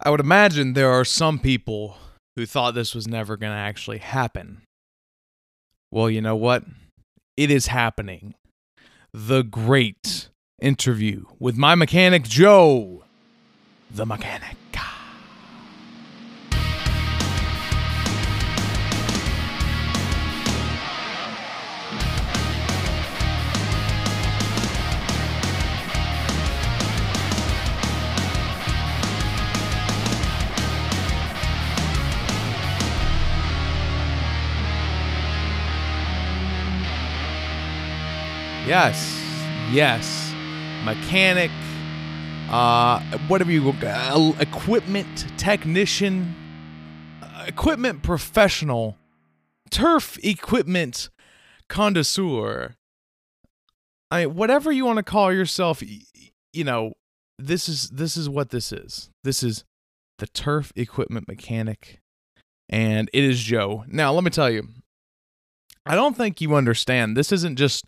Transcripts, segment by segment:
I would imagine there are some people who thought this was never going to actually happen. Well, you know what? It is happening. The great interview with my mechanic, Joe, the mechanic. Yes, yes, mechanic, uh, whatever you, uh, equipment technician, uh, equipment professional, turf equipment connoisseur. I whatever you want to call yourself, you know, this is this is what this is. This is the turf equipment mechanic, and it is Joe. Now, let me tell you, I don't think you understand. This isn't just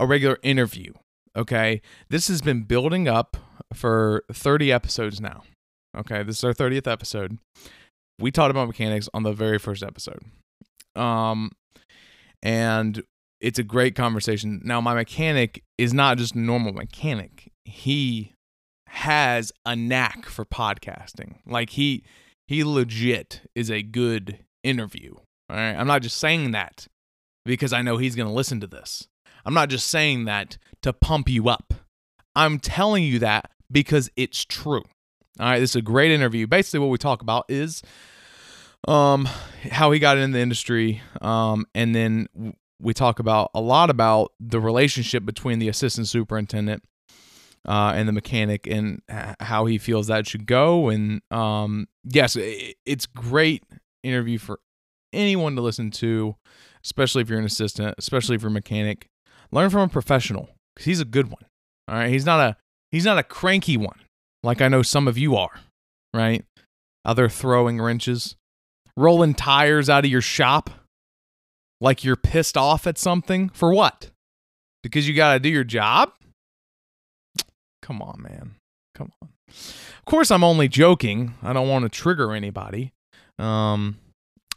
a regular interview. Okay. This has been building up for 30 episodes now. Okay. This is our 30th episode. We talked about mechanics on the very first episode. Um, and it's a great conversation. Now, my mechanic is not just a normal mechanic. He has a knack for podcasting. Like he he legit is a good interview. All right. I'm not just saying that because I know he's going to listen to this. I'm not just saying that to pump you up. I'm telling you that because it's true. All right, this is a great interview. Basically, what we talk about is um how he got in the industry, um, and then we talk about a lot about the relationship between the assistant superintendent uh, and the mechanic and how he feels that should go. And um, yes, it's great interview for anyone to listen to, especially if you're an assistant, especially if you're a mechanic. Learn from a professional because he's a good one. All right, he's not a he's not a cranky one like I know some of you are. Right, Other throwing wrenches, rolling tires out of your shop, like you're pissed off at something for what? Because you got to do your job. Come on, man. Come on. Of course, I'm only joking. I don't want to trigger anybody. Um,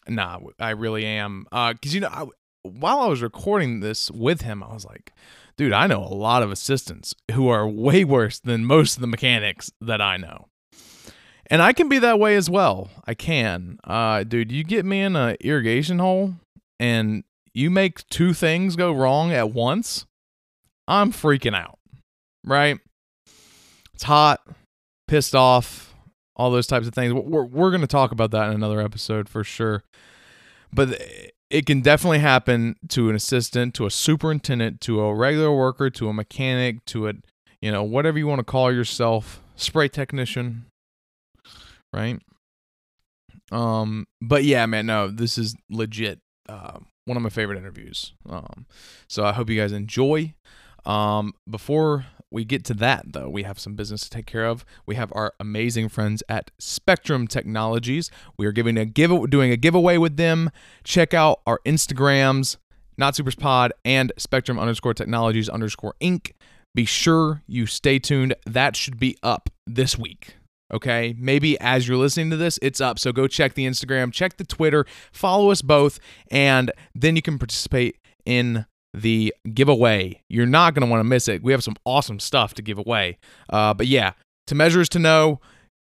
nah, I really am. Uh, cause you know, I, while I was recording this with him, I was like, dude, I know a lot of assistants who are way worse than most of the mechanics that I know. And I can be that way as well. I can. Uh, dude, you get me in an irrigation hole and you make two things go wrong at once, I'm freaking out. Right? It's hot, pissed off, all those types of things. We're, we're going to talk about that in another episode for sure. But it can definitely happen to an assistant, to a superintendent, to a regular worker, to a mechanic, to a you know whatever you want to call yourself, spray technician, right? Um, but yeah, man, no, this is legit. Uh, one of my favorite interviews. Um, so I hope you guys enjoy. Um, before we get to that, though, we have some business to take care of. We have our amazing friends at Spectrum Technologies. We are giving a give doing a giveaway with them. Check out our Instagrams, Not Supers Pod and Spectrum underscore Technologies underscore Inc. Be sure you stay tuned. That should be up this week. Okay, maybe as you're listening to this, it's up. So go check the Instagram, check the Twitter, follow us both, and then you can participate in the giveaway. You're not going to want to miss it. We have some awesome stuff to give away. Uh, but yeah, to measures to know,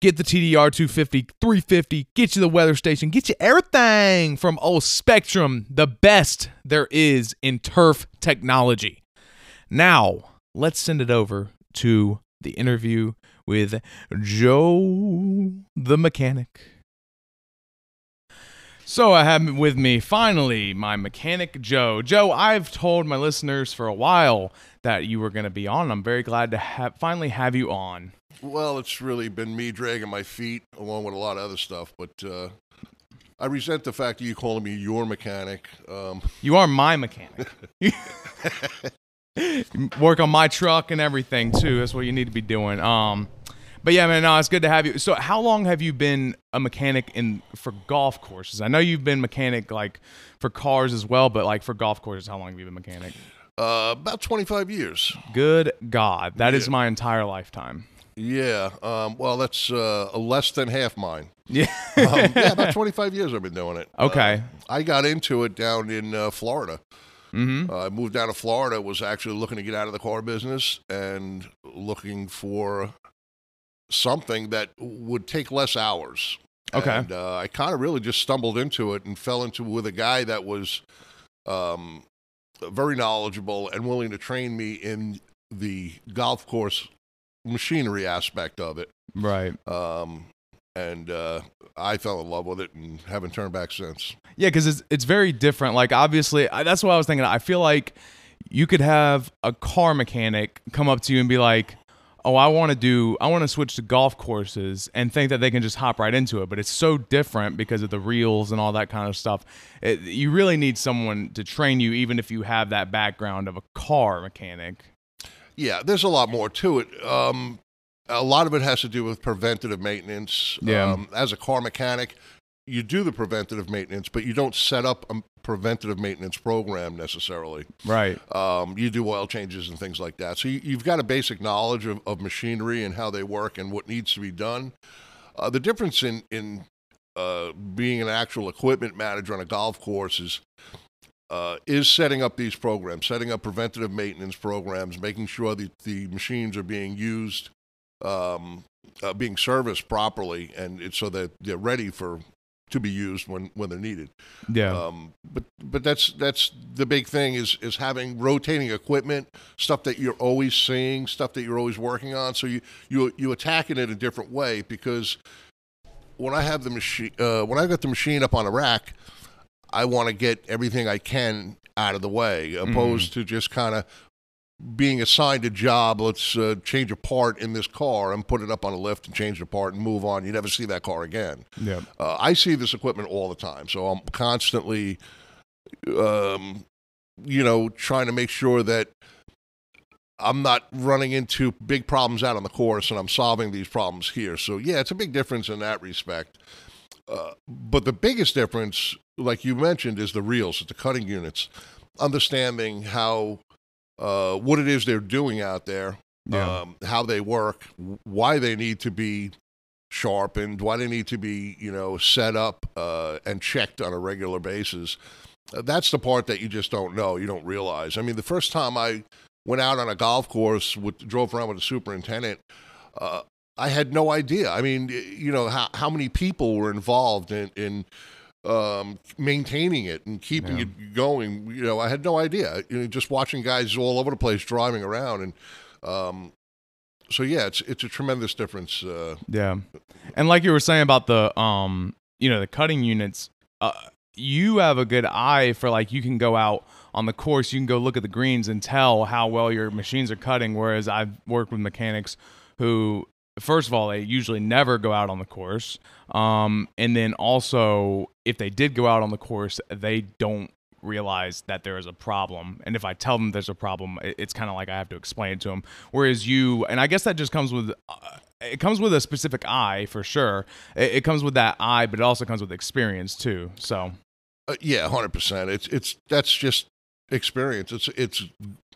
get the TDR 250, 350, get you the weather station, get you everything from old Spectrum, the best there is in turf technology. Now, let's send it over to the interview with Joe the mechanic. So I have with me finally my mechanic Joe. Joe, I've told my listeners for a while that you were going to be on. I'm very glad to have finally have you on. Well, it's really been me dragging my feet along with a lot of other stuff, but uh, I resent the fact that you calling me your mechanic. Um, you are my mechanic. Work on my truck and everything too. That's what you need to be doing. Um, but yeah, man, no, it's good to have you. So, how long have you been a mechanic in for golf courses? I know you've been mechanic like for cars as well, but like for golf courses, how long have you been mechanic? Uh, about 25 years. Good God, that yeah. is my entire lifetime. Yeah. Um, well, that's uh, less than half mine. Yeah. Um, yeah, about 25 years I've been doing it. Okay. Uh, I got into it down in uh, Florida. mm-hmm. Uh, I moved down to Florida, was actually looking to get out of the car business and looking for something that would take less hours. Okay. And uh, I kind of really just stumbled into it and fell into with a guy that was um, very knowledgeable and willing to train me in the golf course machinery aspect of it. Right. Um, and uh, I fell in love with it and haven't turned back since. Yeah, because it's it's very different. Like obviously, I, that's what I was thinking. I feel like you could have a car mechanic come up to you and be like, "Oh, I want to do, I want to switch to golf courses," and think that they can just hop right into it. But it's so different because of the reels and all that kind of stuff. It, you really need someone to train you, even if you have that background of a car mechanic. Yeah, there's a lot more to it. Um, a lot of it has to do with preventative maintenance. Yeah. Um, as a car mechanic, you do the preventative maintenance, but you don't set up a preventative maintenance program necessarily. Right. Um, you do oil changes and things like that. So you, you've got a basic knowledge of, of machinery and how they work and what needs to be done. Uh, the difference in in uh, being an actual equipment manager on a golf course is uh, is setting up these programs, setting up preventative maintenance programs, making sure that the machines are being used, um, uh, being serviced properly, and it's so that they're ready for to be used when, when they're needed. Yeah. Um, but but that's that's the big thing is is having rotating equipment, stuff that you're always seeing, stuff that you're always working on. So you you you attack it in a different way because when I have the machine, uh, when I got the machine up on a rack, I want to get everything I can out of the way, opposed to just kind of being assigned a job. Let's uh, change a part in this car and put it up on a lift and change the part and move on. You never see that car again. yeah. Uh, I see this equipment all the time, so I'm constantly, um, you know, trying to make sure that I'm not running into big problems out on the course, and I'm solving these problems here. So yeah, it's a big difference in that respect. Uh, but the biggest difference, like you mentioned, is the reels, the cutting units, understanding how uh, what it is they're doing out there, Yeah. um, how they work, why they need to be sharpened, why they need to be, you know, set up uh, and checked on a regular basis. Uh, that's the part that you just don't know, you don't realize. I mean, the first time I went out on a golf course with drove around with a superintendent, uh, I had no idea. I mean, you know, how how many people were involved in in um, maintaining it and keeping Yeah. it going. You know, I had no idea. You know, just watching guys all over the place driving around, and um, so yeah, it's it's a tremendous difference. Uh, Yeah. And like you were saying about the um, you know, the cutting units, uh you have a good eye for like you can go out on the course, you can go look at the greens and tell how well your machines are cutting whereas I've worked with mechanics who first of all, they usually never go out on the course. Um and then also if they did go out on the course, they don't realize that there is a problem and if i tell them there's a problem it- it's kind of like i have to explain it to them whereas you and i guess that just comes with uh, it comes with a specific eye for sure it, it comes with that eye but it also comes with experience too so Uh, yeah, hundred percent. It's it's that's just experience. It's it's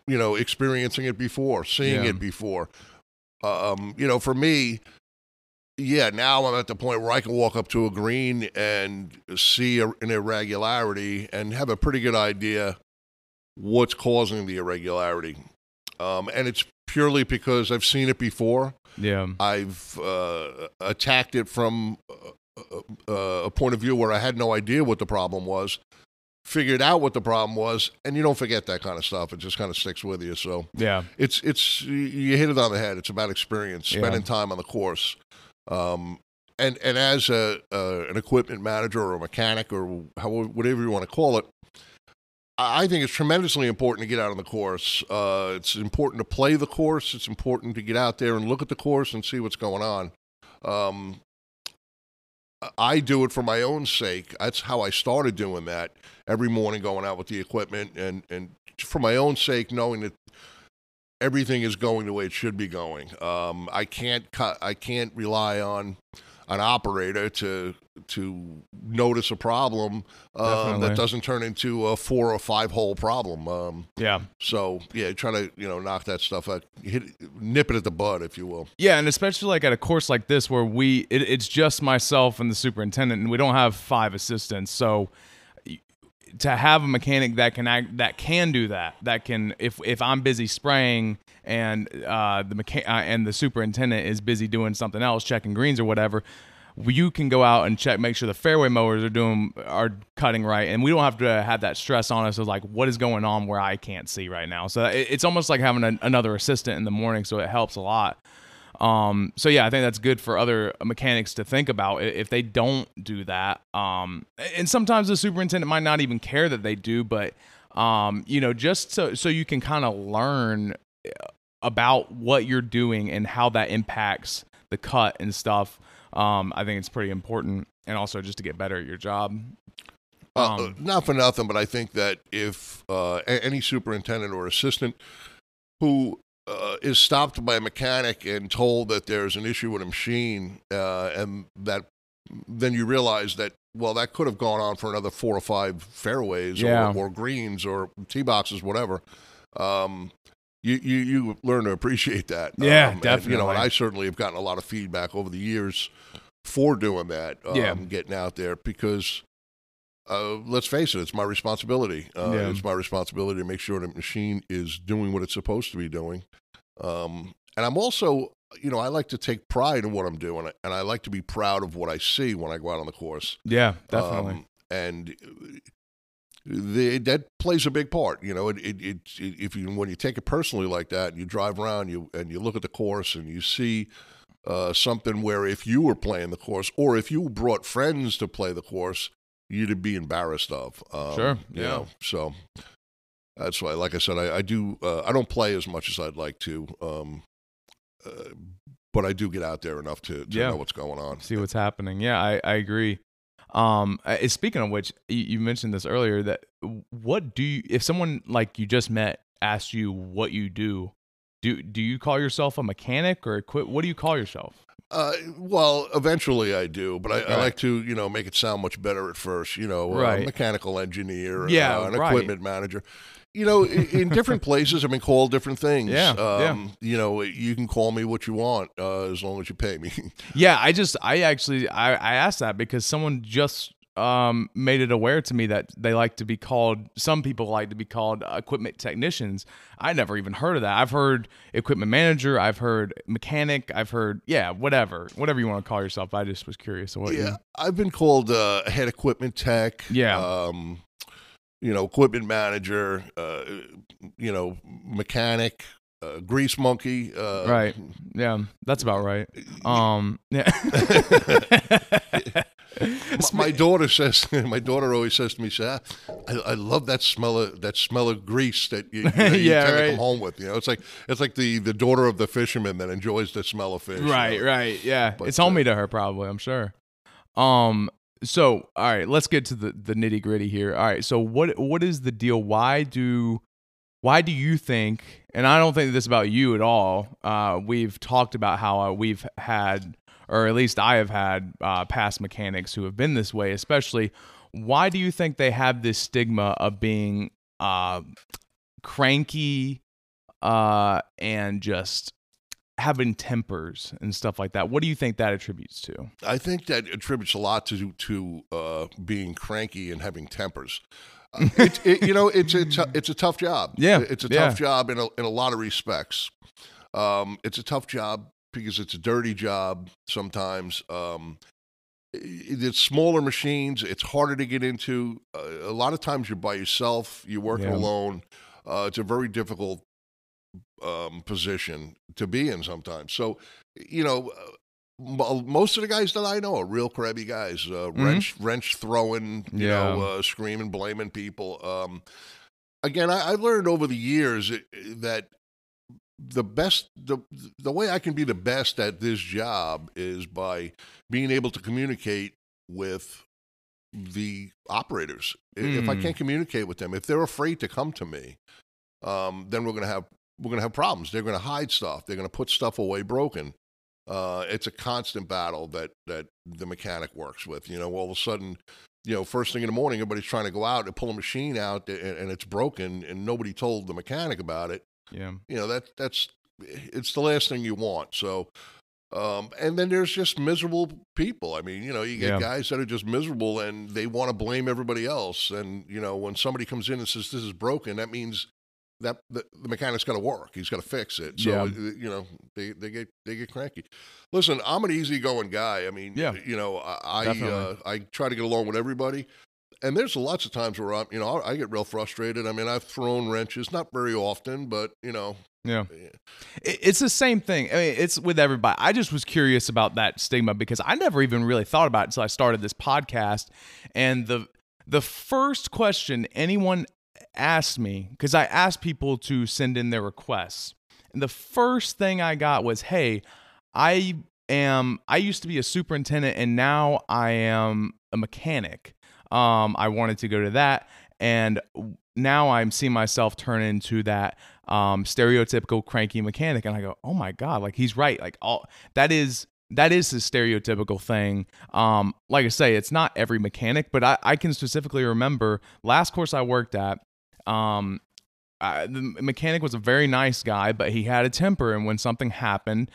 you know experiencing it before, seeing Yeah. it before. Um, you know, for me, yeah, now I'm at the point where I can walk up to a green and see a, an irregularity and have a pretty good idea what's causing the irregularity. Um, and it's purely because I've seen it before. yeah I've uh, attacked it from uh, uh, a point of view where I had no idea what the problem was, figured out what the problem was, and you don't forget that kind of stuff. It just kind of sticks with you. So yeah it's it's you hit it on the head. It's about experience, Yeah. spending time on the course, um, and and as a uh, an equipment manager or a mechanic or how, whatever you want to call it. I I think it's tremendously important to get out on the course. Uh, it's important to play the course. It's important to get out there and look at the course and see what's going on. Um, I do it for my own sake. That's how I started doing that every morning, going out with the equipment, and and for my own sake, knowing that everything is going the way it should be going. Um, I can't cut. I can't rely on an operator to to notice a problem um, that doesn't turn into a four or five hole problem. Um, Yeah. so yeah, try to you know knock that stuff out, hit, nip it at the bud, if you will. Yeah, and especially like at a course like this where we it, it's just myself and the superintendent, and we don't have five assistants. So to have a mechanic that can act, that can do that, that can if if I'm busy spraying and uh, the mecha- uh, and the superintendent is busy doing something else, checking greens or whatever. You can go out and check, make sure the fairway mowers are doing are cutting right, and we don't have to have that stress on us of like what is going on where I can't see right now. So it, it's almost like having another assistant in the morning, so it helps a lot. Um, so yeah, I think that's good for other mechanics to think about if they don't do that. Um, and sometimes the superintendent might not even care that they do, but um, you know, just so so you can kind of learn about what you're doing and how that impacts the cut and stuff. Um, I think it's pretty important, and also just to get better at your job. Uh, Um, not for nothing, but I think that if uh, any superintendent or assistant who uh, is stopped by a mechanic and told that there's an issue with a machine, uh, and that then you realize that well, that could have gone on for another four or five fairways Yeah. or, or greens or tee boxes, whatever. Um, you, you you learn to appreciate that. Yeah, Um, and, you know, and I certainly have gotten a lot of feedback over the years for doing that. Um, Yeah. getting out there because uh, let's face it, it's my responsibility. Uh, Yeah. It's my responsibility to make sure the machine is doing what it's supposed to be doing. Um, and I'm also, you know, I like to take pride in what I'm doing, and I like to be proud of what I see when I go out on the course. Yeah, definitely. Um, and the, that plays a big part. You know, it, it, it, if you when you take it personally like that, and you drive around, you and you look at the course, and you see uh, something where if you were playing the course, or if you brought friends to play the course, you'd be embarrassed of. Um, Sure, You yeah. know, so that's why, like I said, I, I do. Uh, I don't play as much as I'd like to. Um, uh, but I do get out there enough to, to Yeah. know what's going on. see what's happening. Yeah, I, I agree. Um, uh, speaking of which, you, mentioned this earlier. That what do you if someone like you just met asked you what you do, do do you call yourself a mechanic or equip? What do you call yourself? Uh, well, eventually I do, but I, I like to, you know, make it sound much better at first. You know, Right. uh, mechanical engineer, Yeah, uh, an right. equipment manager. You know, in, in different places, I've been called different things. Yeah, yeah. um, You know, you can call me what you want uh, as long as you pay me. Yeah, I just I actually I, I asked that because someone just um made it aware to me that they like to be called some people like to be called equipment technicians. I never even heard of that. I've heard equipment manager, I've heard mechanic, I've heard yeah, whatever. Whatever you want to call yourself. I just was curious what you yeah, I've been called uh, head equipment tech. Yeah. Um, you know, equipment manager. Uh, you know, mechanic. Uh, grease monkey. Uh, Right. Yeah, that's about right. Um yeah. My, my daughter says. My daughter always says to me, "She, "Ah, I, I love that smell of that smell of grease that you, you, know, you Yeah, right. come home with." You know, it's like it's like the the daughter of the fisherman that enjoys the smell of fish. you right know. right yeah But, it's homey uh, to her probably i'm sure um so all right let's get to the the nitty gritty here all right so what what is the deal why do why do you think and i don't think this about you at all uh we've talked about how uh, we've had or at least i have had uh, past mechanics who have been this way especially why do you think they have this stigma of being uh cranky uh and just having tempers and stuff like that. What do you think that attributes to? I think that attributes a lot to to uh, being cranky and having tempers. Uh, it, it, you know, it's it's a, it's a tough job. Yeah, it's a yeah. tough job in a, in a lot of respects. Um, it's a tough job because it's a dirty job sometimes. Um, it's smaller machines. It's harder to get into. Uh, a lot of times you're by yourself. You're working Yeah. alone. Uh, it's a very difficult um, position to be in sometimes. So, you know, uh, most of the guys that I know are real crabby guys, uh, wrench wrench throwing, you know, Mm-hmm. Yeah. uh, screaming, blaming people. Um, again, I, I learned over the years that the best the the way I can be the best at this job is by being able to communicate with the operators. I- If I Mm. can't communicate with them, if they're afraid to come to me, um, then we're gonna have we're gonna have problems. They're gonna hide stuff. They're gonna put stuff away broken. Uh, it's a constant battle that that the mechanic works with. You know, all of a sudden, you know, first thing in the morning, everybody's trying to go out and pull a machine out, and, and it's broken, and nobody told the mechanic about it. Yeah. You know, that that's it's the last thing you want. So. Um, and then there's just miserable people. I mean, you know, you get Yeah. guys that are just miserable and they want to blame everybody else. And, you know, when somebody comes in and says this is broken, that means that the, the mechanic's got to work. He's got to fix it. So Yeah. you know they, they get they get cranky. Listen, I'm an easygoing guy. I mean, Yeah. you know, I I, uh, I try to get along with everybody. And there's lots of times where I'm, you know, I get real frustrated. I mean, I've thrown wrenches, not very often, but you know, Yeah. eh, It's the same thing. I mean, it's with everybody. I just was curious about that stigma because I never even really thought about it until I started this podcast. And the the first question anyone asked me, because I asked people to send in their requests, and the first thing I got was, "Hey, I am. I used to be a superintendent, and now I am a mechanic. Um, I wanted to go to that, and now I'm seeing myself turn into that um, stereotypical cranky mechanic." And I go, "Oh my god! Like he's right. Like all that is." That is the stereotypical thing. Um, like I say, it's not every mechanic, but I, I can specifically remember last course I worked at. Um, uh, the mechanic was a very nice guy, but he had a temper, and when something happened,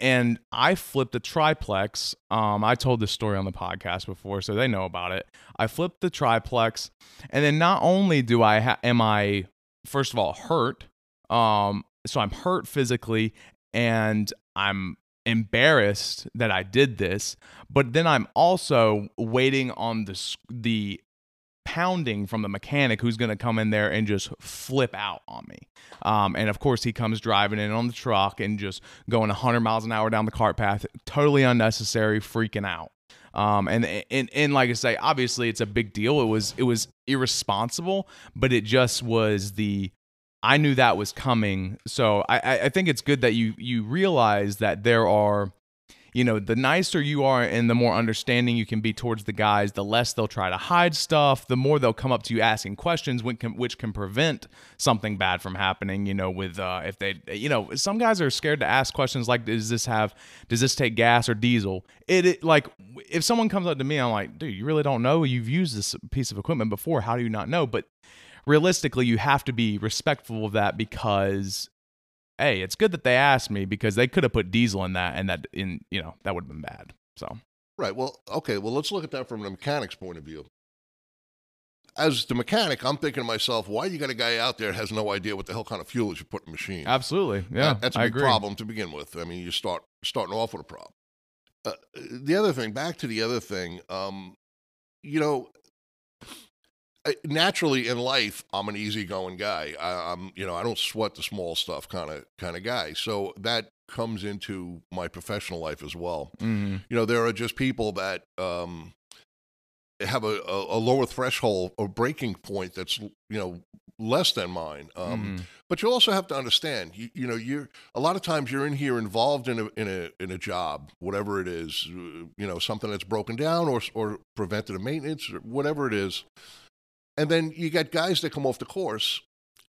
and I flipped a triplex. Um, I told this story on the podcast before, so they know about it. I flipped the triplex, and then not only do I ha- am I first of all hurt, um, so I'm hurt physically, and I'm embarrassed that I did this, but then I'm also waiting on the the pounding from the mechanic who's going to come in there and just flip out on me. Um, and of course, he comes driving in on the truck and just going 100 miles an hour down the cart path, totally unnecessary, freaking out. Um, and, and and like I say, obviously it's a big deal. It was it was irresponsible, but it just was the I knew that was coming. So I, I- think it's good that you you realize that there are, you know, the nicer you are and the more understanding you can be towards the guys, the less they'll try to hide stuff. The more they'll come up to you asking questions, which can, which can prevent something bad from happening. You know, with uh, if they, you know, some guys are scared to ask questions like, does this have, does this take gas or diesel? It, it like if someone comes up to me, I'm like, dude, you really don't know. You've used this piece of equipment before. How do you not know? But realistically, you have to be respectful of that because, hey, it's good that they asked me because they could have put diesel in that, and that in you know that would have been bad. So right. Well, okay. Well, let's look at that from the mechanic's point of view. As the mechanic, I'm thinking to myself, why you got a guy out there that has no idea what the hell kind of fuel is you put in the machine? absolutely, yeah, That- that's a I big agree. problem to begin with. I mean, you start starting off with a problem. Uh, the other thing, back to the other thing, um, you know, naturally in life, I'm an easygoing guy. I, I'm, you know, I don't sweat the small stuff kind of kind of guy. So that comes into my professional life as well. hmm You know, there are just people that um, have a, a, lower threshold or breaking point that's you know less than mine. Um, Mhm. but you also have to understand, you, you know, you're a lot of times you're in here involved in a in a in a job, whatever it is, uh, you know, something that's broken down or or preventative maintenance or whatever it is, and then you get guys that come off the course,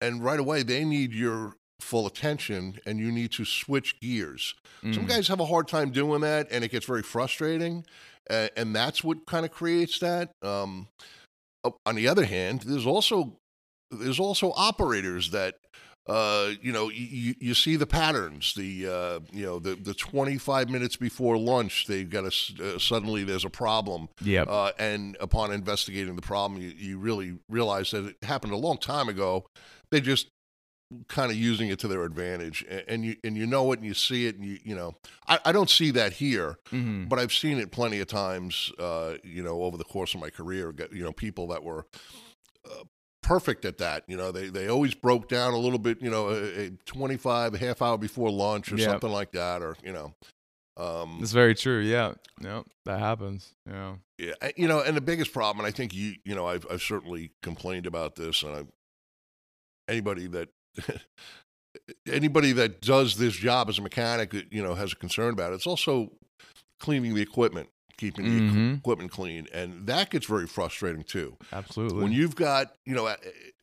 and right away they need your full attention, and you need to switch gears. Some Mhm. guys have a hard time doing that, and it gets very frustrating, uh, and that's what kind of creates that. Um, on the other hand, there's also there's also operators that uh, you know you, you see the patterns. The uh, you know the the 25 minutes before lunch, they've got a uh, suddenly there's a problem, Yep. uh, and upon investigating the problem, you, you really realize that it happened a long time ago. They just kind of using it to their advantage, and, and you and you know it, and you see it, and you you know I, I don't see that here, Mhm. but I've seen it plenty of times. Uh, you know, over the course of my career, you know, people that were. Perfect at that you know they they always broke down a little bit you know a, a 25 a half hour before lunch or something like that or you know um It's very true. Yeah. Yep. That happens. Yeah. Yeah, you know, and the biggest problem, and I think you, you know, I've, I've certainly complained about this, and I, anybody that, anybody that does this job as a mechanic, you know, has a concern about it. It's also cleaning the equipment, keeping the equi- Mhm. equipment clean, and that gets very frustrating too. Absolutely. When you've got, you know,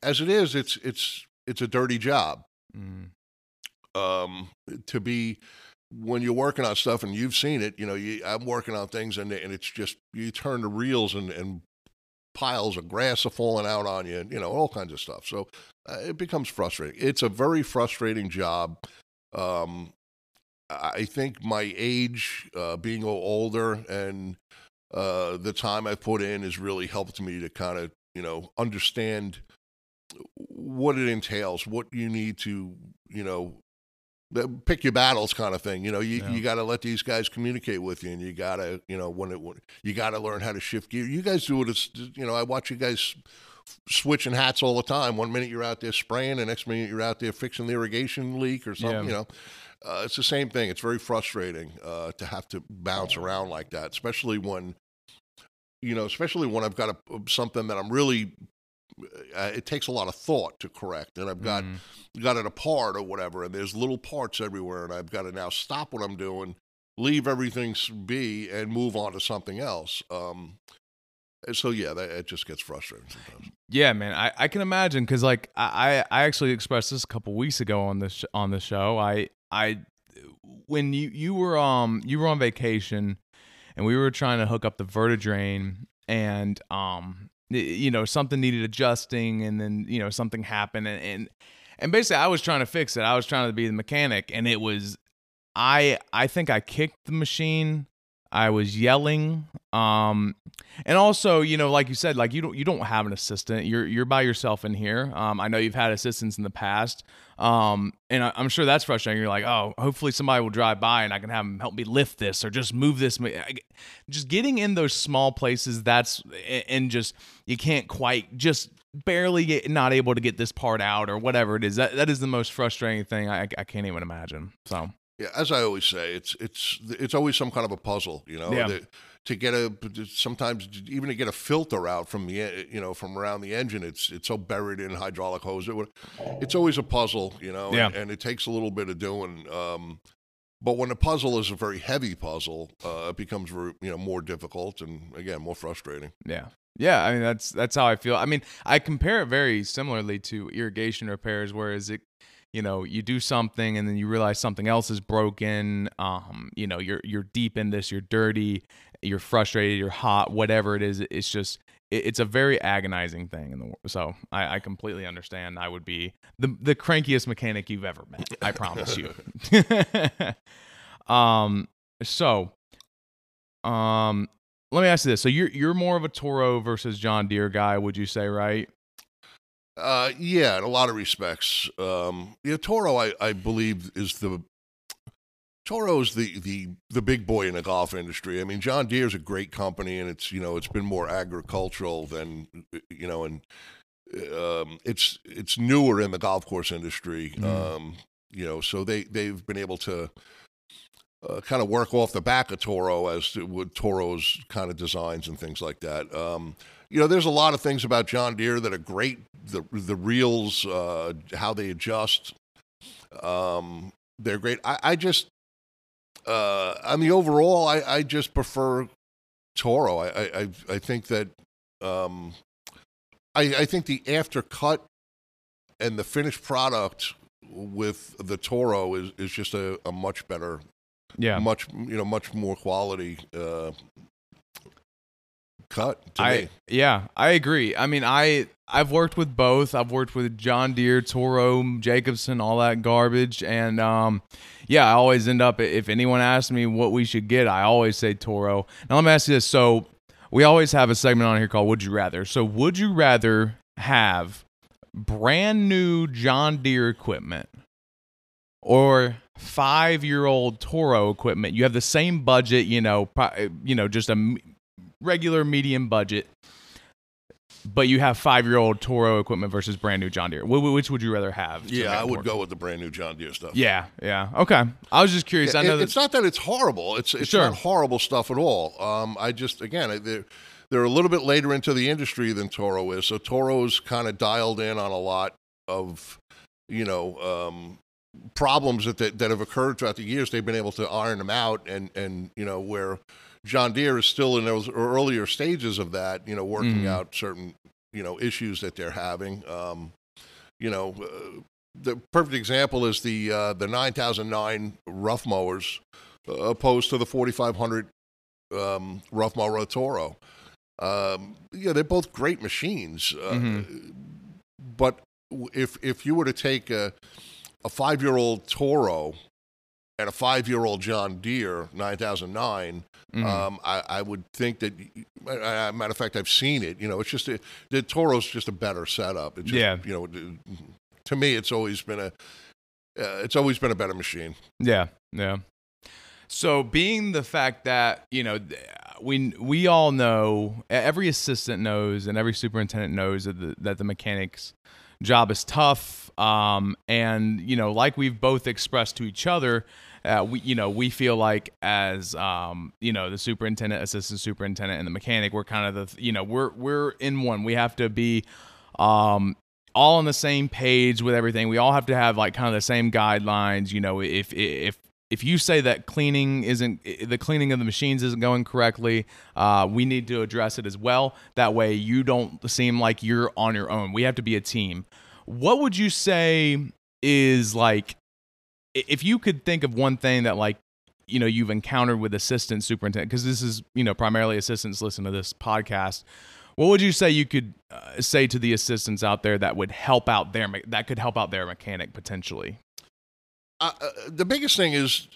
as it is, it's it's it's a dirty job Mhm. um, to be when you're working on stuff and you've seen it, you know, you, I'm working on things and and it's just you turn the reels and and piles of grass are falling out on you, and you know all kinds of stuff. So uh, it becomes frustrating. It's a very frustrating job. Um, I think my age, uh, being older, and uh, the time I've put in has really helped me to kind of you know understand what it entails, what you need to you know pick your battles kind of thing. You know, you, yeah. you got to let these guys communicate with you, and you got to, you know, when it when, you got to learn how to shift gear. You guys do it. You know, I watch you guys switching hats all the time. One minute you're out there spraying, the next minute you're out there fixing the irrigation leak or something. Yeah. You know, uh, it's the same thing. It's very frustrating uh, to have to bounce around like that, especially when. You know, especially when I've got a, something that I'm really uh, it takes a lot of thought to correct and i've got mm. got it apart or whatever and there's little parts everywhere and i've got to now stop what i'm doing leave everything be and move on to something else um, so yeah that, it just gets frustrating sometimes yeah man i, I can imagine because like I, I actually expressed this a couple weeks ago on this on the show i i when you you were um you were on vacation and we were trying to hook up the vertidrain and um you know something needed adjusting and then you know something happened and, and and basically I was trying to fix it. I was trying to be the mechanic and it was I I think I kicked the machine I was yelling. Um, and also, you know, like you said, like you don't you don't have an assistant. You're you're by yourself in here. Um, I know you've had assistants in the past. Um, and I, am sure that's frustrating. You're like, oh, hopefully somebody will drive by and I can have them help me lift this or just move this. Just getting in those small places. That's and just you can't quite just barely get not able to get this part out or whatever it is. That that is the most frustrating thing. I I can't even imagine. So yeah, as I always say, it's it's it's always some kind of a puzzle, you know. Yeah. to get a sometimes even to get a filter out from the you know from around the engine, it's it's so buried in hydraulic hose. It it's always a puzzle, you know, yeah. and, and, it takes a little bit of doing. Um, but when a puzzle is a very heavy puzzle, uh, it becomes you know more difficult and again more frustrating. Yeah, yeah. I mean that's that's how I feel. I mean I compare it very similarly to irrigation repairs, whereas it you know you do something and then you realize something else is broken um you know you're you're deep in this you're dirty you're frustrated you're hot whatever it is it's just it, it's a very agonizing thing in the world so I, I completely understand. I would be the the crankiest mechanic you've ever met i promise you. Um so um let me ask you this. So you're you're more of a toro versus john deere guy would you say right uh, yeah, in a lot of respects. Um, yeah, Toro, I, I believe, is the Toro is the, the the big boy in the golf industry. I mean, John Deere is a great company, and it's you know it's been more agricultural than you know, and um, it's it's newer in the golf course industry. Mm. Um, you know, so they they've been able to uh, kind of work off the back of Toro as to with Toro's kind of designs and things like that. Um, you know, there's a lot of things about John Deere that are great. The the reels, uh, how they adjust, um, they're great. I, I just uh, on the overall, I, I just prefer Toro. I I I think that um, I I think the after cut and the finished product with the Toro is is just a, a much better yeah much you know much more quality uh, cut I me. yeah, I agree. I mean, I I've worked with both. I've worked with John Deere, Toro, Jacobsen, all that garbage, and um, yeah, I always end up if anyone asks me what we should get, I always say Toro. Now let me ask you this: so we always have a segment on here called "Would You Rather." So would you rather have brand new John Deere equipment or five year old Toro equipment? You have the same budget, you know, you know, just a regular medium budget, but you have five year old Toro equipment versus brand new John Deere. Which would you rather have? Yeah, I would go with the brand new John Deere stuff. Yeah, yeah. Okay. I was just curious. I know it's not that it's horrible. It's it's sure. not horrible stuff at all. Um, I just again they're they're a little bit later into the industry than Toro is, so Toro's kind of dialed in on a lot of you know um, problems that, that that have occurred throughout the years. They've been able to iron them out, and and you know where John Deere is still in those earlier stages of that, you know, working mm. out certain, you know, issues that they're having. Um, you know, uh, the perfect example is the uh, the 9009 rough mowers uh, opposed to the 4500 um, rough mower Toro. Um, yeah, they're both great machines, uh, Mhm. but if if you were to take a a five year old Toro and a five year old John Deere 9009, Mhm. um, I, I would think that. Uh, matter of fact, I've seen it. You know, it's just a, the Toro's just a better setup. It's just, Yeah. You know, to me, it's always been a. Uh, it's always been a better machine. Yeah, yeah. So, being the fact that you know we we all know, every assistant knows, and every superintendent knows that the, that the mechanics job is tough. Um, and you know, like we've both expressed to each other, uh, we you know we feel like as um, you know the superintendent, assistant superintendent, and the mechanic, we're kind of the you know we're we're in one. We have to be um all on the same page with everything. We all have to have like kind of the same guidelines. You know, if if if you say that cleaning isn't the cleaning of the machines isn't going correctly, uh, we need to address it as well. That way, you don't seem like you're on your own. We have to be a team. What would you say is like if you could think of one thing that like you know you've encountered with assistant superintendent because this is you know primarily assistants listen to this podcast what would you say you could uh, say to the assistants out there that would help out their me- that could help out their mechanic potentially Uh, uh, the biggest thing is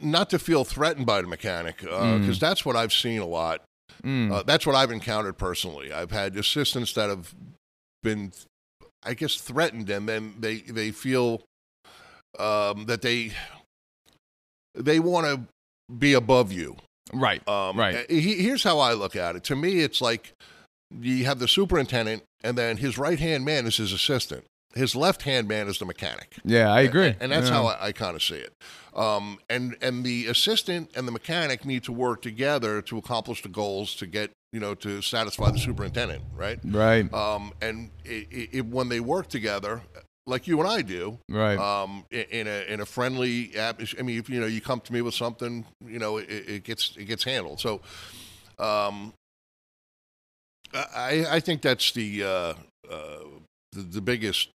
not to feel threatened by the mechanic because Mm. that's what I've seen a lot. Mm, Uh, that's what I've encountered personally. I've had assistants that have been, I guess, threatened, and then they they feel um, that they they want to be above you. right Um, Right. he- Here's how I look at it. To me, it's like you have the superintendent, and then his right hand man is his assistant. His left hand man is the mechanic. yeah i agree And, and that's Yeah. how I, I kind of see it. Um, and and the assistant and the mechanic need to work together to accomplish the goals to get you know to satisfy the superintendent, right? right Um, and it, it, when they work together, like you and I do, right um, in a in a friendly atmosphere. I mean, if you know you come to me with something, you know, it, it gets it gets handled. So, um, I I think that's the uh, uh, the, the biggest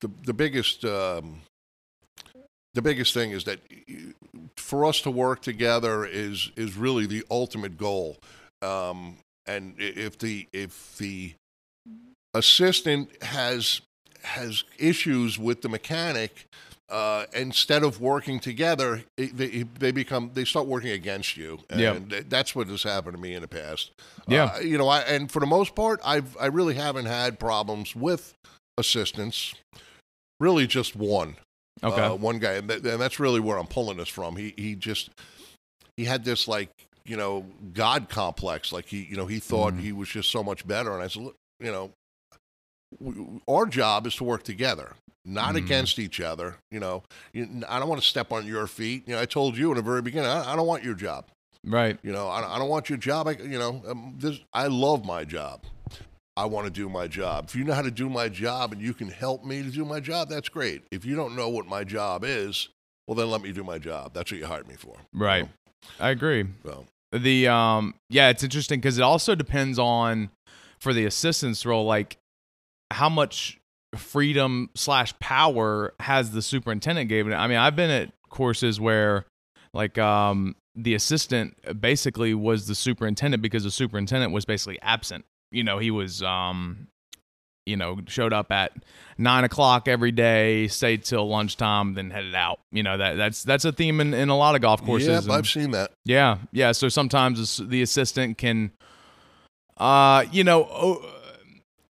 the the biggest um, the biggest thing is that for us to work together is is really the ultimate goal. Um, and if the if the assistant has has issues with the mechanic, uh, instead of working together, it, they, they become they start working against you. And Yeah. that's what has happened to me in the past. Yeah. Uh, you know, I, and for the most part, I've I really haven't had problems with assistants. Really, just one. okay Uh, one guy, and, th- and that's really where I'm pulling this from. He he just he had this like you know God complex. Like he you know he thought Mhm. he was just so much better. And I said, look, you know, our job is to work together, not Mhm. against each other. You know, you, I don't want to step on your feet. You know, I told you in the very beginning, I, I don't want your job. right You know, I, I don't want your job. I, you know, um, this, I love my job. I want to do my job. If you know how to do my job and you can help me to do my job, that's great. If you don't know what my job is, well, then let me do my job. That's what you hired me for. right i agree So, the um yeah it's interesting because it also depends on for the assistance role like how much freedom slash power has the superintendent given it i mean i've been at courses where like um the assistant basically was the superintendent because the superintendent was basically absent you know he was um you know showed up at nine o'clock every day stayed till lunchtime then headed out you know that that's that's a theme in, in a lot of golf courses yeah, and- I've seen that. yeah, yeah. So sometimes the the assistant can, uh, you know,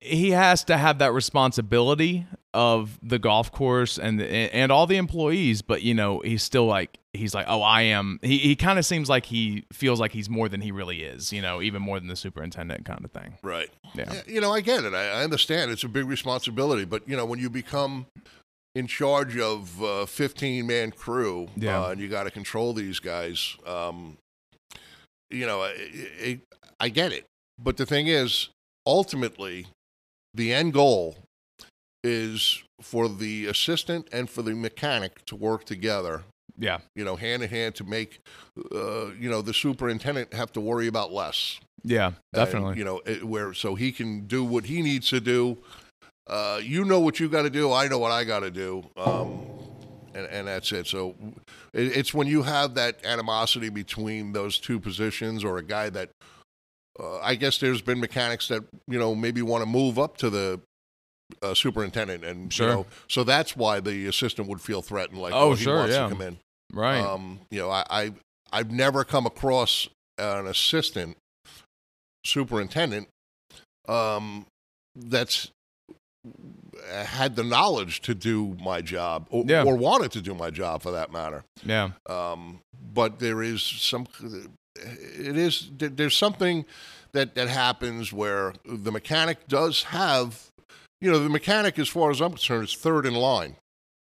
he has to have that responsibility of the golf course and the, and all the employees. But you know, he's still like he's like, oh, I am. He he kind of seems like he feels like he's more than he really is. You know, even more than the superintendent kind of thing. Right. Yeah. Yeah, You know, I get it. I, I understand. It's a big responsibility. But, you know, when you become in charge of a 15 man crew Yeah. uh, and you got to control these guys, um, you know, it, it, I get it. But the thing is, ultimately, the end goal is for the assistant and for the mechanic to work together Yeah, you know, hand in hand to make, uh, you know, the superintendent have to worry about less. yeah, And, definitely. you know, it, where so he can do what he needs to do, uh, you know what you got to do. I know what I got to do. Um, and, and that's it. So it, it's when you have that animosity between those two positions, or a guy that uh, I guess there's been mechanics that you know maybe want to move up to the uh, superintendent, and Sure. you know, so that's why the assistant would feel threatened, like Oh, oh, he sure, wants yeah. to come in. Right. Um, you know, I, I I've never come across an assistant superintendent um, that's had the knowledge to do my job or, Yeah. or wanted to do my job for that matter. yeah. Um, but there is some, it is there's something that that happens where the mechanic does have, you know, the mechanic, as far as I'm concerned, is third in line.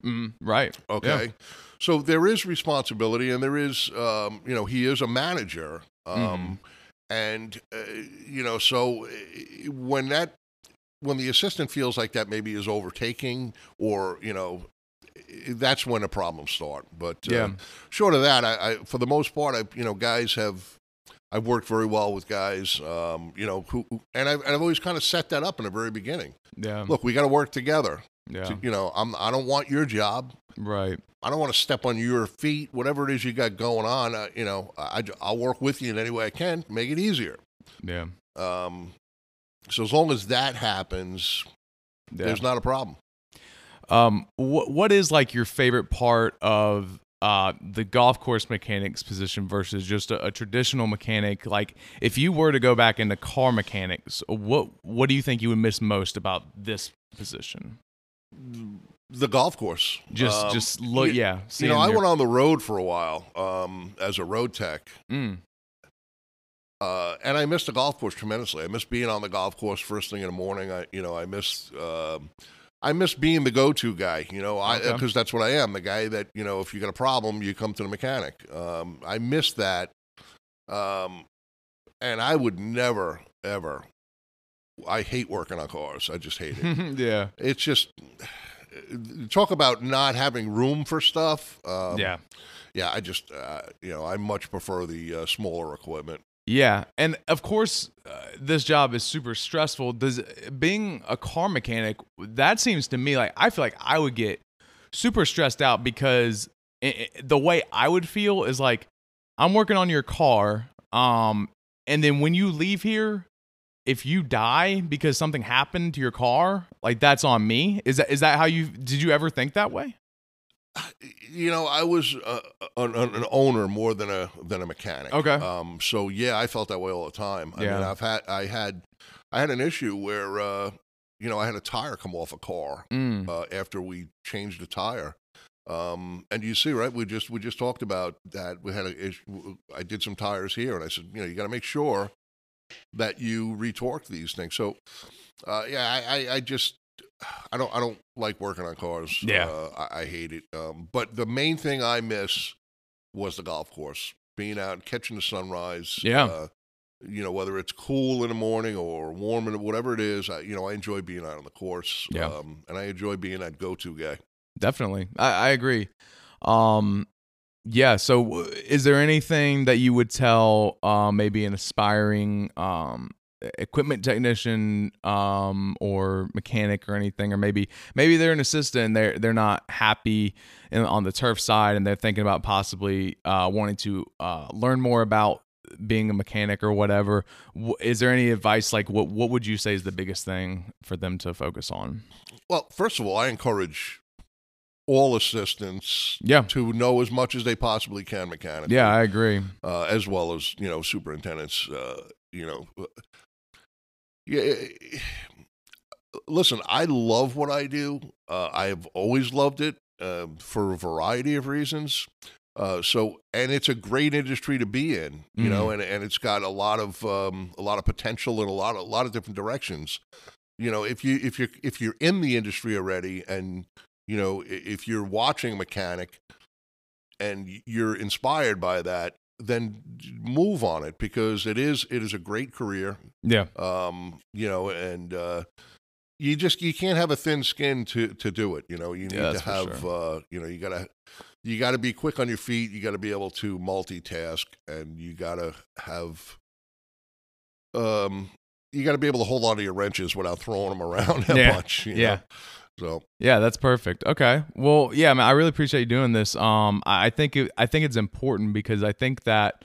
Mm, right. Okay. So there is responsibility, and there is, um, you know, he is a manager. Um, And, uh, you know, so when that, when the assistant feels like that maybe is overtaking or, you know, that's when the problems start. But uh, Yeah. short of that, I, I, for the most part, I, you know, guys have, I've worked very well with guys, um, you know, who, and I've, and I've always kind of set that up in the very beginning. Yeah. Look, we got to work together. yeah. To, you know, I'm, I don't want your job. Right. I don't want to step on your feet, whatever it is you got going on. Uh, you know, I, I'll work with you in any way I can, make it easier. Yeah. Um, so as long as that happens, Yeah. there's not a problem. Um, what what is like your favorite part of uh the golf course mechanics position versus just a, a traditional mechanic? Like, if you were to go back into car mechanics, what what do you think you would miss most about this position? The golf course, Just Um, just look, you- yeah. You know, I your- went on the road for a while um, as a road tech, Mm, uh, and I missed the golf course tremendously. I missed being on the golf course first thing in the morning. I, you know, I missed. Um, I miss being the go-to guy, you know, I Okay. because that's what I am, the guy that you know, if you got a problem, you come to the mechanic. Um, I miss that, um, and I would never, ever. I hate working on cars. I just hate it. yeah. it's just talk about not having room for stuff. Um, yeah. yeah. I just, uh, you know, I much prefer the uh, smaller equipment. Yeah, and of course, uh, this job is super stressful. Does being a car mechanic that seems to me like I feel like I would get super stressed out because i i the way I would feel is like I'm working on your car, um, and then when you leave here, if you die because something happened to your car, like that's on me. Is that is that how you did you ever think that way? You know, I was uh, an, an owner more than a than a mechanic. Okay. Um, so yeah, I felt that way all the time. I mean, Yeah. I've had I had I had an issue where uh, you know I had a tire come off a car Mm. uh, after we changed the tire. Um, and you see, right? We just we just talked about that. We had a issue. I did some tires here, and I said, you know, you got to make sure that you retorque these things. So, uh, yeah, I, I, I just I don't I don't like working on cars. Yeah. uh, I, I hate it. Um, but the main thing I miss was the golf course, being out, catching the sunrise. Yeah. Uh, you know, whether it's cool in the morning or warm in whatever it is, I, you know, I enjoy being out on the course. Yeah. Um, and I enjoy being that go-to guy. Definitely. I, I agree. Um yeah, so w- is there anything that you would tell uh, maybe an aspiring um equipment technician um or mechanic or anything or maybe maybe they're an assistant and they're they're not happy in, on the turf side and they're thinking about possibly uh wanting to uh learn more about being a mechanic or whatever W- is there any advice like what what would you say is the biggest thing for them to focus on Well, first of all, I encourage all assistants yeah to know as much as they possibly can mechanically. yeah i agree uh, as well as you know superintendents. Uh, you know, yeah. eh, Listen, I love what I do. Uh, I've always loved it uh, for a variety of reasons. Uh, so, and it's a great industry to be in, you know, and, and it's got a lot of um, a lot of potential in a lot of a lot of different directions. You know, if you if you're if you're in the industry already, and you know, if you're watching a mechanic and you're inspired by that, then move on it because it is it is a great career. yeah Um, you know, and uh, you just you can't have a thin skin to to do it. You know, you need Yeah, to have uh, you know you gotta you gotta be quick on your feet. You gotta be able to multitask, and you gotta have um you got to be able to hold on to your wrenches without throwing them around that Yeah. much. you Yeah. know? So Yeah, that's perfect. Okay. Well, yeah, man, I really appreciate you doing this. Um, I think it, I think it's important because I think that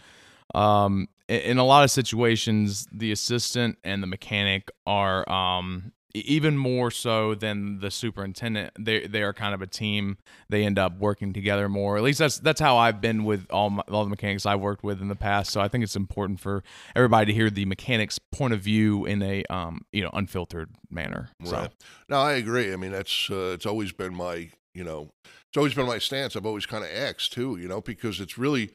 um, i- in a lot of situations, the assistant and the mechanic are um, even more so than the superintendent. They they are kind of a team. They end up working together more. At least that's that's how I've been with all my, all the mechanics I've worked with in the past. So I think it's important for everybody to hear the mechanic's point of view in a um, you know unfiltered manner. So Right. No, I agree. I mean, that's uh, it's always been my you know it's always been my stance. I've always kind of asked too, you know, because it's really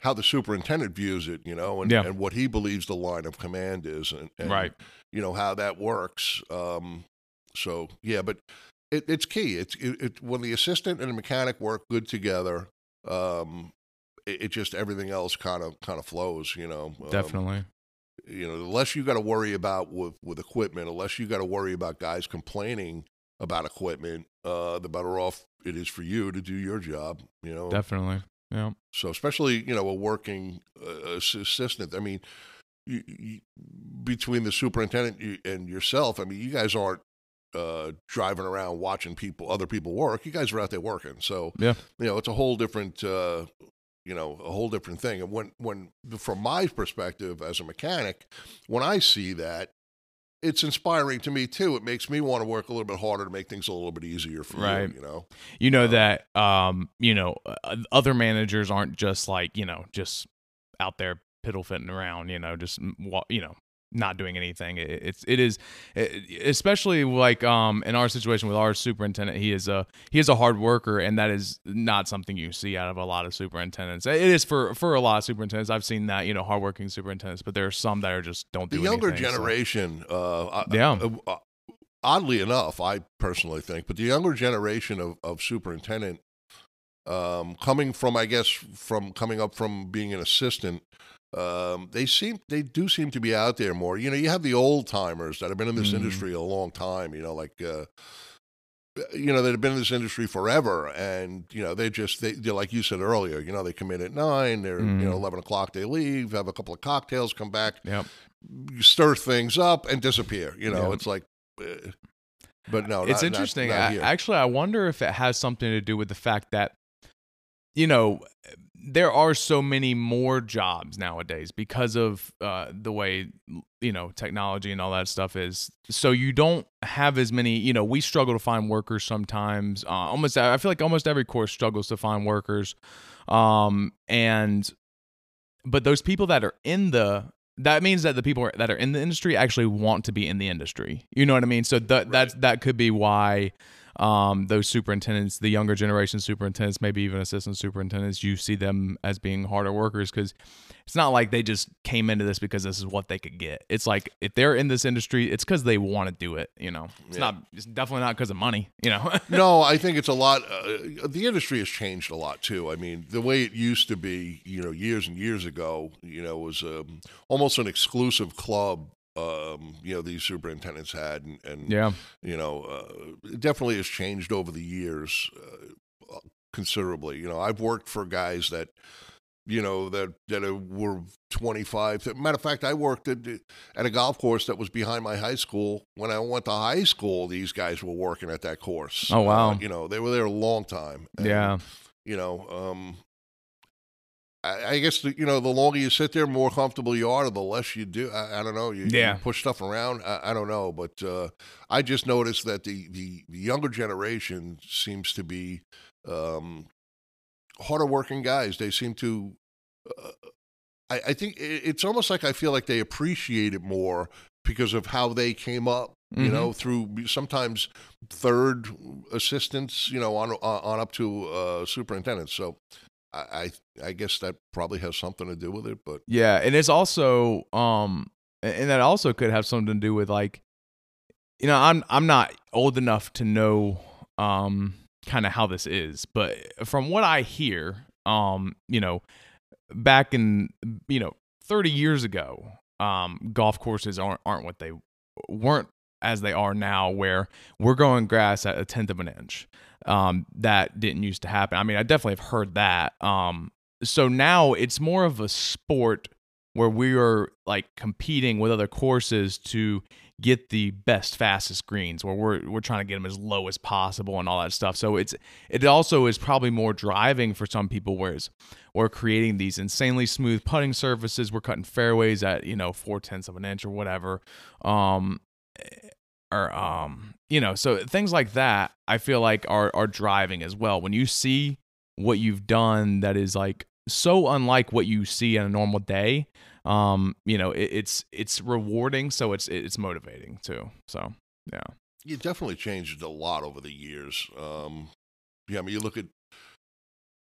how the superintendent views it, you know, and, Yeah. and what he believes the line of command is, and, and Right. you know how that works. Um, so yeah, but it, it's key. It's it, it when the assistant and the mechanic work good together. Um, it, it just everything else kind of kind of flows, you know. Um, definitely. you know, the less you got to worry about with with equipment, the less you got to worry about guys complaining about equipment, uh, the better off it is for you to do your job. You know, Definitely. Yeah. so especially you know a working uh, assistant. I mean, you, you, between the superintendent and yourself, I mean, you guys aren't uh, driving around watching people, other people work. You guys are out there working. So Yeah. you know, it's a whole different, uh, you know, a whole different thing. And when, when, from my perspective as a mechanic, when I see that, it's inspiring to me too. It makes me want to work a little bit harder to make things a little bit easier for Right. you. You know, you know Um, that um you know uh, other managers aren't just like you know just out there piddle fitting around you know just you know not doing anything. It, it's it is it, especially like um in our situation with our superintendent he is a he is a hard worker and that is not something you see out of a lot of superintendents. It is for for a lot of superintendents. I've seen that you know hardworking superintendents but there are some that are just don't do the younger anything, so- generation, uh, I- Yeah. uh, uh, oddly enough, I personally think, but the younger generation of, of superintendent, um, coming from, I guess, from coming up from being an assistant, um, they seem they do seem to be out there more. You know, you have the old timers that have been in this Mhm. industry a long time. You know, like. Uh, you know, that have been in this industry forever, and you know they just they they're like you said earlier. You know, they come in at nine, they're you know Mhm. eleven o'clock, they leave, have a couple of cocktails, come back, yep stir things up and disappear. You know, Yeah. it's like, uh, but no, it's not- not- interesting. not I, actually, I wonder if it has something to do with the fact that, you know, there are so many more jobs nowadays because of uh, the way you know technology and all that stuff is. So you don't have as many. You know, we struggle to find workers sometimes. Uh, almost, I feel like almost every course struggles to find workers. Um, and but those people that are in the that means that the people that are in the industry actually want to be in the industry. You know what I mean? So that that's that could be why um, those superintendents, the younger generation superintendents, maybe even assistant superintendents, you see them as being harder workers because it's not like they just came into this because this is what they could get. It's like if they're in this industry, it's because they want to do it. You know, it's Yeah. not. It's definitely not because of money. You know. no, I think it's a lot. Uh, the industry has changed a lot too. I mean, the way it used to be, you know, years and years ago, you know, was um, almost an exclusive club. Um, you know, these superintendents had, and, and yeah. you know, uh, it definitely has changed over the years uh, considerably. You know, I've worked for guys that, you know, that that were 25. Matter of fact, I worked at, at a golf course that was behind my high school. When I went to high school, these guys were working at that course. Oh, wow. Uh, you know, they were there a long time. And, Yeah. You know, um, I, guess the, you know the longer you sit there, more comfortable you are. The less you do. I, I don't know. You, you push stuff around. I, I don't know, but uh, I just noticed that the, the the younger generation seems to be um, harder working guys. They seem to. Uh, I, I think it- it's almost like I feel like they appreciate it more because of how they came up. You Mhm. know, through sometimes third assistants. You know, on on, on up to uh, superintendents. So. I, I guess that probably has something to do with it, but Yeah, and it's also um and that also could have something to do with like you know, I'm I'm not old enough to know um kind of how this is, but from what I hear, um, you know, back in you know, 30 years ago, um golf courses aren't aren't what they weren't as they are now where we're growing grass at a tenth of an inch. Um, that didn't used to happen. I mean, I definitely have heard that. Um, so now it's more of a sport where we are like competing with other courses to get the best fastest greens where we're we're trying to get them as low as possible and all that stuff so it's it also is probably more driving for some people whereas we're creating these insanely smooth putting surfaces we're cutting fairways at you know four tenths of an inch or whatever um or um you know so things like that i feel like are are driving as well when you see what you've done that is like so unlike what you see on a normal day um you know it, it's it's rewarding so it's it's motivating too so yeah You definitely changed a lot over the years. Um, yeah, I mean, you look at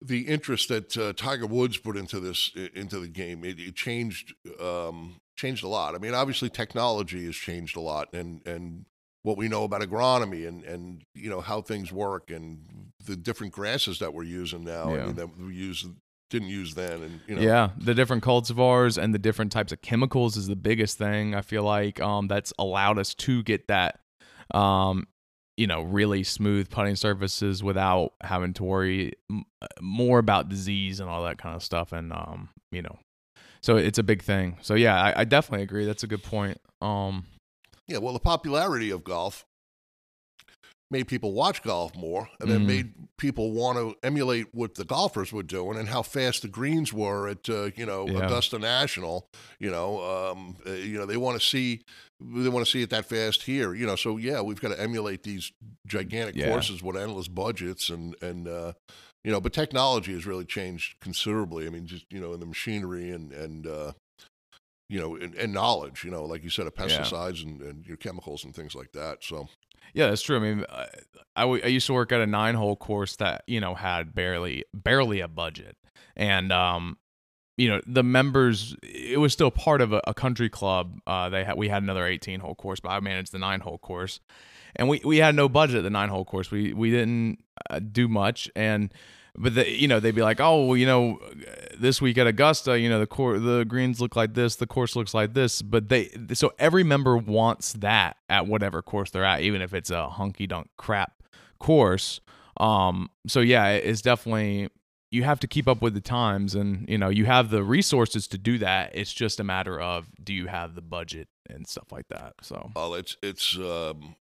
the interest that uh, Tiger Woods put into this into the game. It, it changed um, changed a lot. I mean, obviously, technology has changed a lot, and and what we know about agronomy and and you know how things work and the different grasses that we're using now. Yeah. I mean, that we use didn't use then, and you know, yeah the different cultivars and the different types of chemicals is the biggest thing i feel like um that's allowed us to get that um you know really smooth putting surfaces without having to worry m- more about disease and all that kind of stuff and um you know so it's a big thing so yeah i, I definitely agree that's a good point um Yeah, well, the popularity of golf made people watch golf more, and then Mhm. made people want to emulate what the golfers were doing and how fast the greens were at uh, you know Yeah. Augusta National. You know, um, uh, you know they want to see they want to see it that fast here. You know, so yeah, we've got to emulate these gigantic Yeah. courses with endless budgets and and. Uh, you know, but technology has really changed considerably. I mean, just you know, in the machinery and and uh, you know, and, and knowledge. You know, like you said, of Yeah. pesticides and, and your chemicals and things like that. So Yeah, that's true. I mean, I, I, used to work at a nine hole course that you know had barely barely a budget, and um, you know the members. It was still part of a, a country club. Uh, they had we had another eighteen hole course, but I managed the nine hole course, and we we had no budget at the nine hole course. We we didn't uh, do much, and but the, you know they'd be like, oh, you know, this week at Augusta, you know the cour the greens look like this, the course looks like this, but they so every member wants that at whatever course they're at, even if it's a hunky dunk crap course. Um, so yeah, it- it's definitely you have to keep up with the times, and you know you have the resources to do that. It's just a matter of do you have the budget and stuff like that. So Well, it's it's um,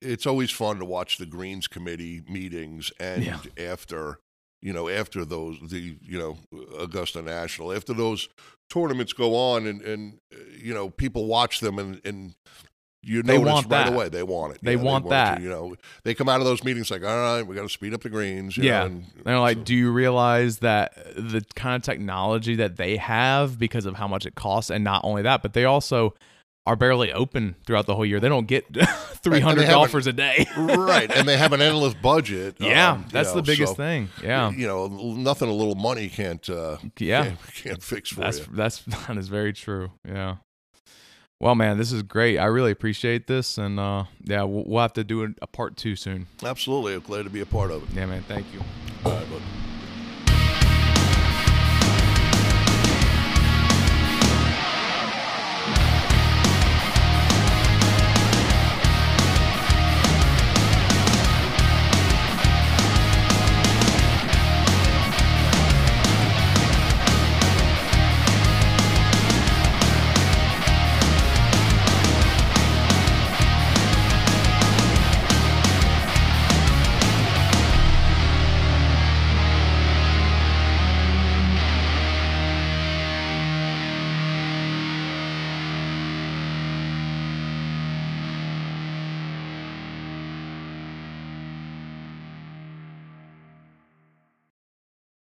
it's always fun to watch the Greens Committee meetings and Yeah. after you know after those the you know Augusta National after those tournaments go on and and you know people watch them and and you They notice want right that. away they want it. They want to, that. you know, they come out of those meetings like, all right, we got to speed up the greens. Yeah. know, and, They're like, so- do you realize that the kind of technology that they have because of how much it costs, and not only that, but they also are barely open throughout the whole year. They don't get 300 haven't- golfers a day. right, and they have an endless budget. yeah, um, that's know, the biggest so, thing. Yeah, you know, nothing a little money can't uh, yeah, can't, can't fix for that's you. that's that is very true. Yeah. Well, man, this is great. I really appreciate this, and uh, yeah, we'll, we'll have to do a, a part two soon. Absolutely, I'm glad to be a part of it. Yeah, man. Thank you. All right, bud.